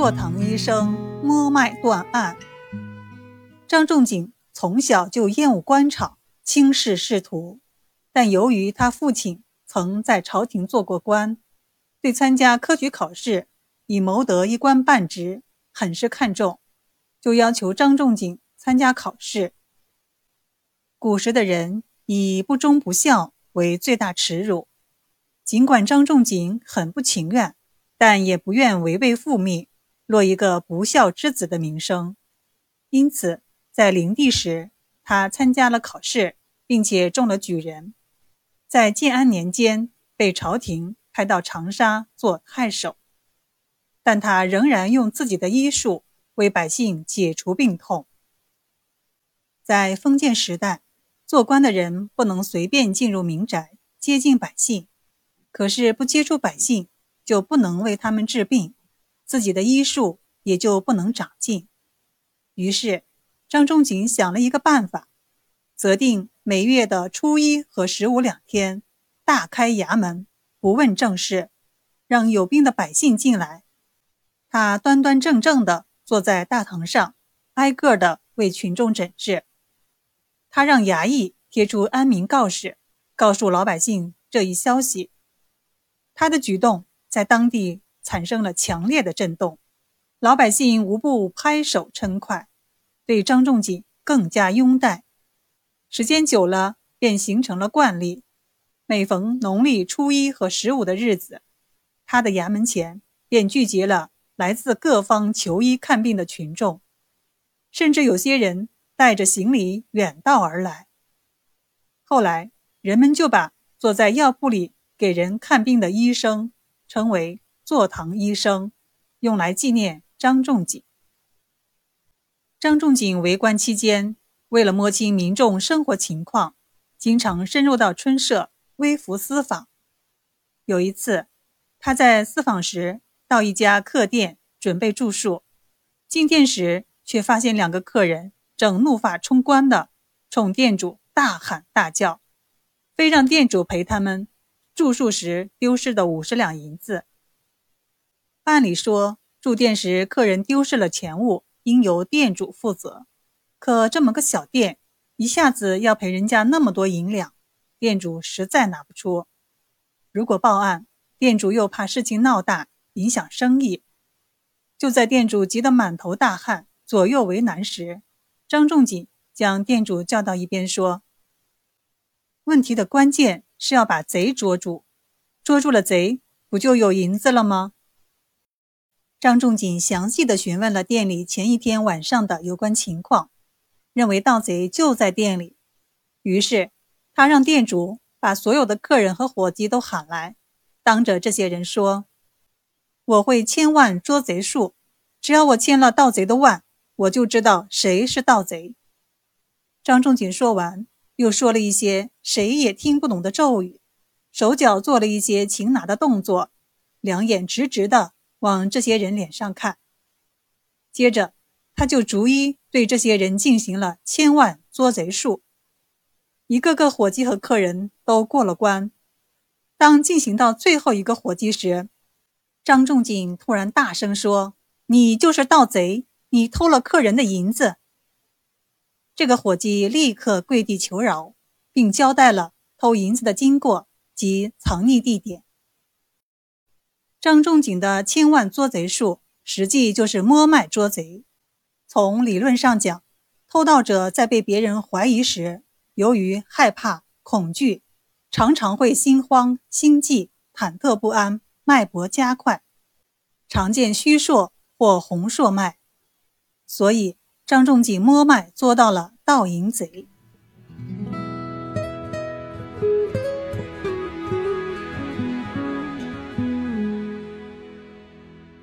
坐堂医生摸脉断案。张仲景从小就厌恶官场，轻视仕途，但由于他父亲曾在朝廷做过官，对参加科举考试以谋得一官半职很是看重，就要求张仲景参加考试。古时的人以不忠不孝为最大耻辱，尽管张仲景很不情愿，但也不愿违背父命，落一个不孝之子的名声。因此，在灵帝时，他参加了考试，并且中了举人。在建安年间，被朝廷派到长沙做太守，但他仍然用自己的医术为百姓解除病痛。在封建时代。做官的人不能随便进入民宅接近百姓，可是不接触百姓就不能为他们治病，自己的医术也就不能长进。于是张仲景想了一个办法，择定每月的初一和十五两天，大开衙门，不问政事，让有病的百姓进来，他端端正正地坐在大堂上，挨个的为群众诊治。他让衙役贴出安民告示，告诉老百姓这一消息。他的举动在当地产生了强烈的震动，老百姓无不拍手称快，对张仲景更加拥戴。时间久了，便形成了惯例。每逢农历初一和十五的日子，他的衙门前便聚集了来自各方求医看病的群众，甚至有些人。带着行李远道而来。后来，人们就把坐在药铺里给人看病的医生称为“坐堂医生”，用来纪念张仲景。张仲景为官期间，为了摸清民众生活情况，经常深入到春社微服私访。有一次，他在私访时到一家客店准备住宿，进店时却发现两个客人。正怒发冲冠的冲店主大喊大叫，非让店主赔他们住宿时丢失的五十两银子。按理说，住店时客人丢失了钱物，应由店主负责。可这么个小店，一下子要赔人家那么多银两，店主实在拿不出。如果报案，店主又怕事情闹大，影响生意。就在店主急得满头大汗、左右为难时，张仲景将店主叫到一边说：“问题的关键是要把贼捉住，捉住了贼，不就有银子了吗？”张仲景详细的询问了店里前一天晚上的有关情况，认为盗贼就在店里，于是他让店主把所有的客人和伙计都喊来，当着这些人说：“我会千万捉贼术，只要我牵了盗贼的腕。”我就知道谁是盗贼。张仲景说完，又说了一些谁也听不懂的咒语，手脚做了一些擒拿的动作，两眼直直的往这些人脸上看。接着，他就逐一对这些人进行了千万捉贼术。一个个伙计和客人都过了关。当进行到最后一个伙计时，张仲景突然大声说：“你就是盗贼！”你偷了客人的银子，这个伙计立刻跪地求饶，并交代了偷银子的经过及藏匿地点。张仲景的千万捉贼术，实际就是摸脉捉贼。从理论上讲，偷盗者在被别人怀疑时，由于害怕、恐惧，常常会心慌、心悸、忐忑不安，脉搏加快，常见虚硕或红硕脉。所以，张仲景摸脉捉到了盗银贼。